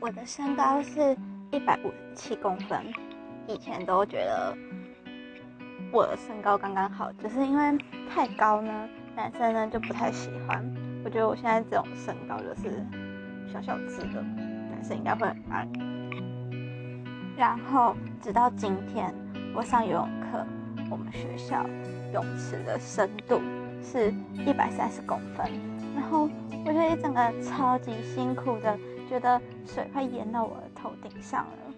我的身高是一百五十七公分，以前都觉得我的身高刚刚好，只是因为太高呢，男生呢就不太喜欢。我觉得我现在这种身高就是小小只的，男生应该会很爱。然后直到今天，我上游泳课，我们学校泳池的深度是一百三十公分，然后我就一整个超级辛苦的。觉得水快淹到我的头顶上了，